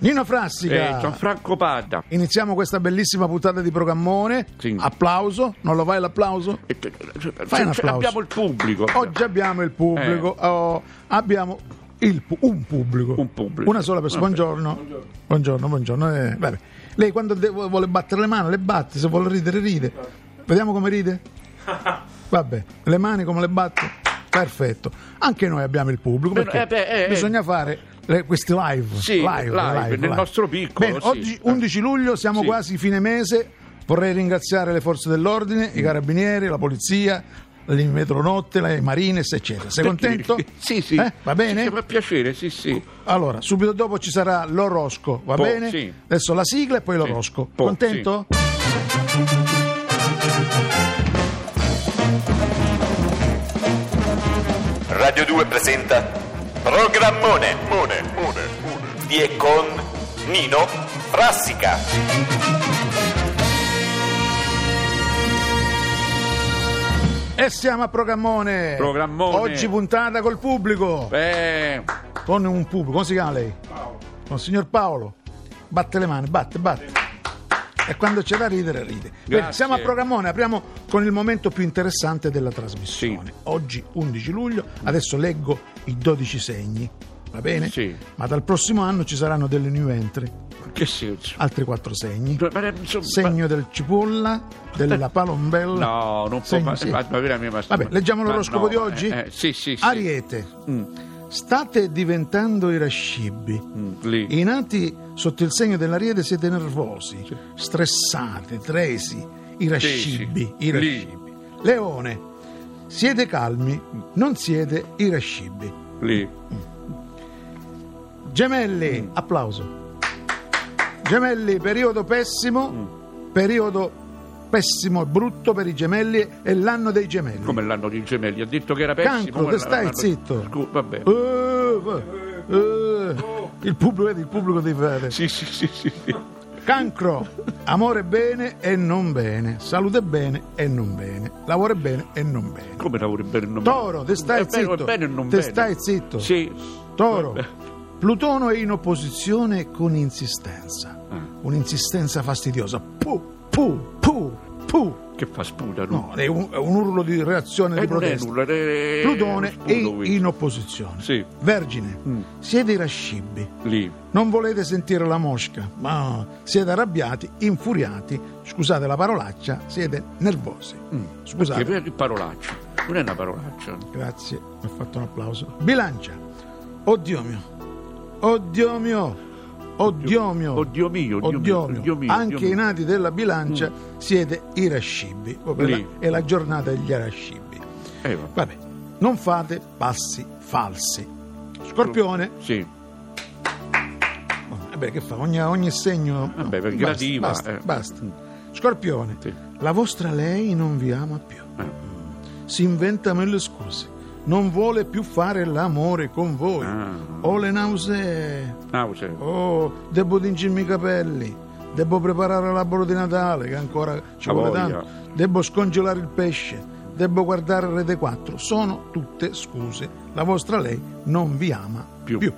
Nino Frassica. Eh, Gianfranco Pada. Iniziamo questa bellissima puntata di programmone. Sì. Applauso. Non lo fai l'applauso? Eh, eh, Fai un cioè, applauso. abbiamo il pubblico. Oggi abbiamo il pubblico. Oh, abbiamo il un pubblico. Un pubblico. Una sola persona. Buongiorno. Buongiorno, buongiorno. Eh, vabbè. Lei quando de- vuole battere le mani, le batte. Se vuole ridere, ride. Vediamo come ride. Vabbè, le mani come le batte? Perfetto. Anche noi abbiamo il pubblico. Perché eh, eh, eh. bisogna fare le- questi live. Sì, live, nel nostro piccolo, Bene, sì. oggi 11 luglio, siamo Sì. quasi fine mese. Vorrei ringraziare le forze dell'ordine, i carabinieri, la polizia, le metronotte, le marines, eccetera. Sei contento? Sì, sì. Eh, Va bene? Sì, mi fa piacere, sì, sì. Allora, subito dopo ci sarà l'orosco, va Po- bene? sì. Adesso la sigla e poi l'orosco. Po- Contento? Radio 2 presenta Programmone Mone, Mone, Mone. di e con Nino Frassica. E siamo a programmone. Programmone. Oggi puntata col pubblico. Eh, Con un pubblico. Come si chiama lei? Con il signor Paolo. Batte le mani, batte, batte. E quando c'è da ridere, ride. Bene, siamo a programmone, apriamo con il momento più interessante della trasmissione. Oggi 11 luglio, adesso leggo i 12 segni, va bene? Sì. Ma dal prossimo anno ci saranno delle new entry, che senso? altri 4 segni. Ma, insomma, Segno del cipolla, della palombella. No, non può ma, sì. ma, ma ma- Vabbè, leggiamo ma l'oroscopo no, di oggi? eh, eh, sì, sì, sì. Ariete, Mm, state diventando irascibili. mm. I nati sotto il segno dell'ariete siete nervosi, stressati, tresi, irascibili, irascibili. Leone, siete calmi, non siete irascibili. lì. Gemelli, Mm. applauso. Gemelli, periodo pessimo, Mm. periodo pessimo e brutto per i gemelli, è l'anno dei gemelli. Come l'anno di gemelli. Ha detto che era pessimo. Cancro, te stai l'anno- zitto. Scu- vabbè. Eh, va- eh, il pubblico, vedi, il pubblico ti vede. Sì, sì, sì, sì. sì. Cancro, amore bene e non bene, salute bene e non bene, lavoro bene e non bene. Come lavori bene e non Toro, te stai È bene- zitto. bene e non Te bene. stai zitto. Sì. Toro, Vabbè. Plutono è in opposizione con insistenza, Ah. un'insistenza fastidiosa. Pu, pu, pu, pu. Che fa sputa, No, è un, è un urlo di reazione Eh, di protesta. nulla, è- Plutone è in opposizione. Sì. Vergine, Mm. siete irascibili. Lì. Non volete sentire la mosca, ma siete arrabbiati, infuriati, scusate la parolaccia, siete nervosi. Scusate. Che parolaccia. Non è una parolaccia. Grazie, mi ha fatto un applauso. Bilancia. Oddio mio. Oddio mio. Oddio mio. Oddio mio, oddio Oddio mio, mio. oddio mio, Anche i mio. nati della bilancia siete irascibili. Lì. la- È la giornata degli irascibili. Eh, va. Vabbè, non fate passi falsi. Scorpione. Sì. Vabbè, che fa? Ogni, ogni segno. Vabbè, no, per basta, gradiva, Basta, eh. basta. Scorpione. Sì. La vostra lei non vi ama più. Eh. Si inventa mille scuse. Non vuole più fare l'amore con voi. Ah. Ho le nausee. Nausea. Oh, devo tingermi i capelli. Devo preparare l'albero di Natale, che ancora ci vuole voglia. tanto. Devo scongelare il pesce. Devo guardare Rete 4. Sono tutte scuse. La vostra lei non vi ama Più. più.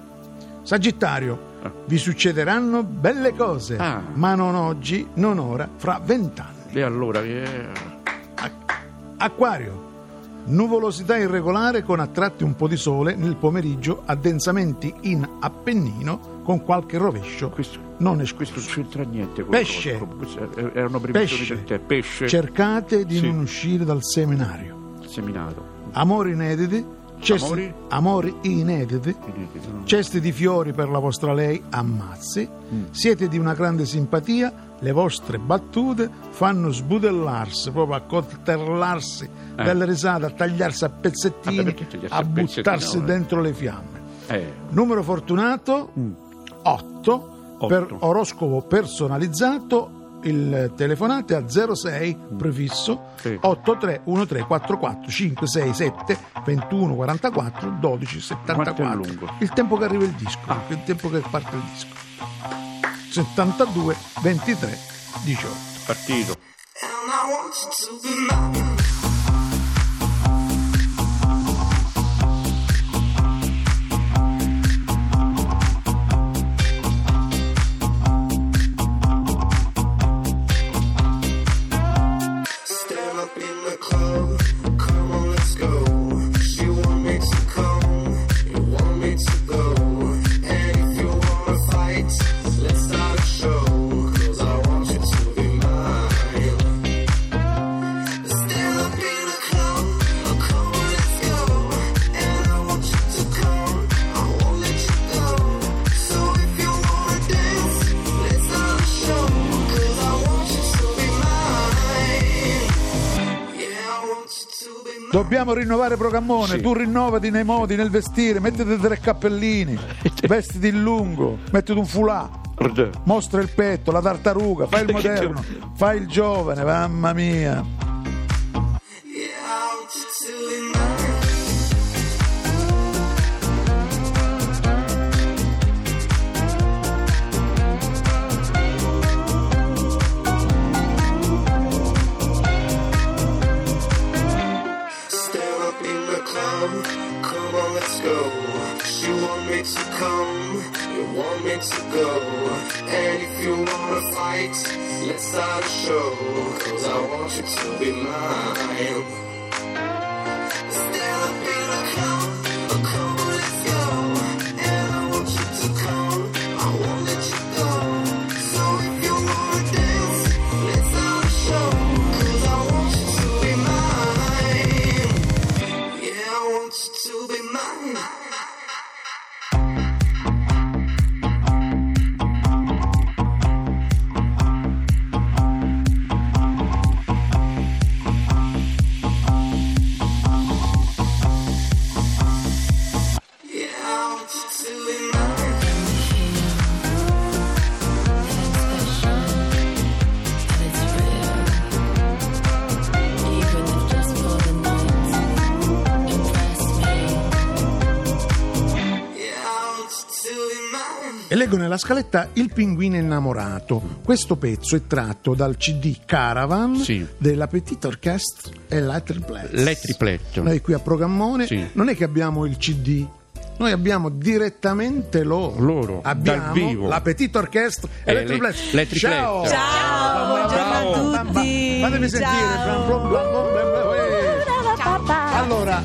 Sagittario, Ah. vi succederanno belle cose, Ah. ma non oggi, non ora, fra vent'anni. E allora che... Acquario, nuvolosità irregolare con a tratti un po' di sole nel pomeriggio, addensamenti in Appennino con qualche rovescio Questo, non questo non c'entra niente Pesce. erano Pesce. del te. Pesce. Cercate di Sì. non uscire dal seminario. Seminato. Amori inediti, cesti, Amori? amori inediti, cesti di fiori per la vostra lei, ammazzi, Mm. siete di una grande simpatia, le vostre battute fanno sbudellarsi, proprio a coltellarsi Eh. dalle risate, a tagliarsi a pezzettini, tagliarsi a buttarsi no, eh? dentro le fiamme. Eh, Numero fortunato 8 Otto. per oroscopo personalizzato. Il telefonate a 06 prefisso. Sì. 831344 567 21 44 12 74 Quanto è lungo? il tempo che arriva il disco Ah. il tempo che parte il disco 72 23 18 partito. Dobbiamo rinnovare Programmone, Sì. tu rinnovati nei modi, nel vestire, mettiti tre cappellini, vestiti in lungo, mettiti un foulard. Mostra il petto, la tartaruga, fai il moderno, fai il giovane, mamma mia. Want me to go. And if you wanna fight, let's start a show. Cause I want you to be mine. E leggo nella scaletta Il pinguino innamorato. Questo pezzo è tratto dal CD Caravan Sì. della Petite Orchestre e la Triplette. Le triplette. Noi qui a Programmone Sì. non è che abbiamo il CD, noi abbiamo direttamente loro. Loro, abbiamo dal vivo. la Petite Orchestre e, E le le- le Triplette. Ciao! Ciao, buongiorno a tutti. Fatemi sentire. Ciao. Eh. Allora,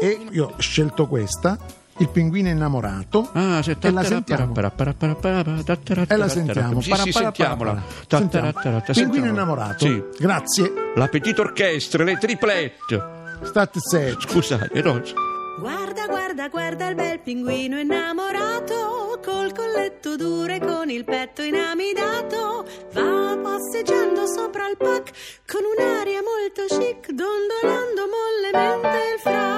e io ho scelto questa, Il pinguino innamorato, Ah, se e la sentiamo. E la sentiamo. Sì, sì, sentiamola. Sentiamo. Pinguino innamorato. Sì. Grazie. La petite orchestra, le triplette. State setti. Scusate, Rosa. Guarda, guarda, guarda il bel pinguino innamorato, col colletto duro e con il petto inamidato. Va passeggiando sopra il pac con un'aria molto chic, dondolando mollemente il frac.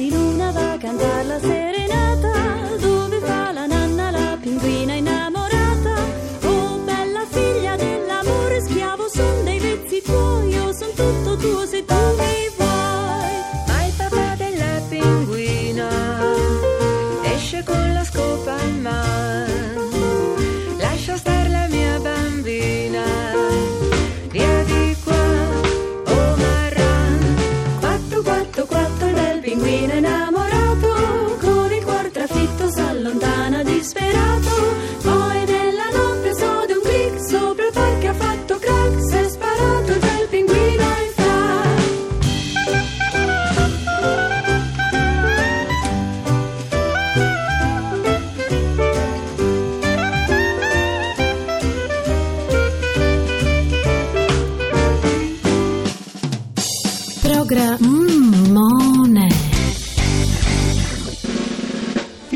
Sotto i chiari di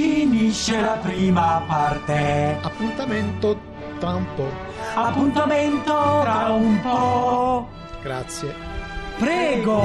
Finisce la prima parte. Appuntamento tra un po'. Appuntamento tra un po'. Grazie. Prego.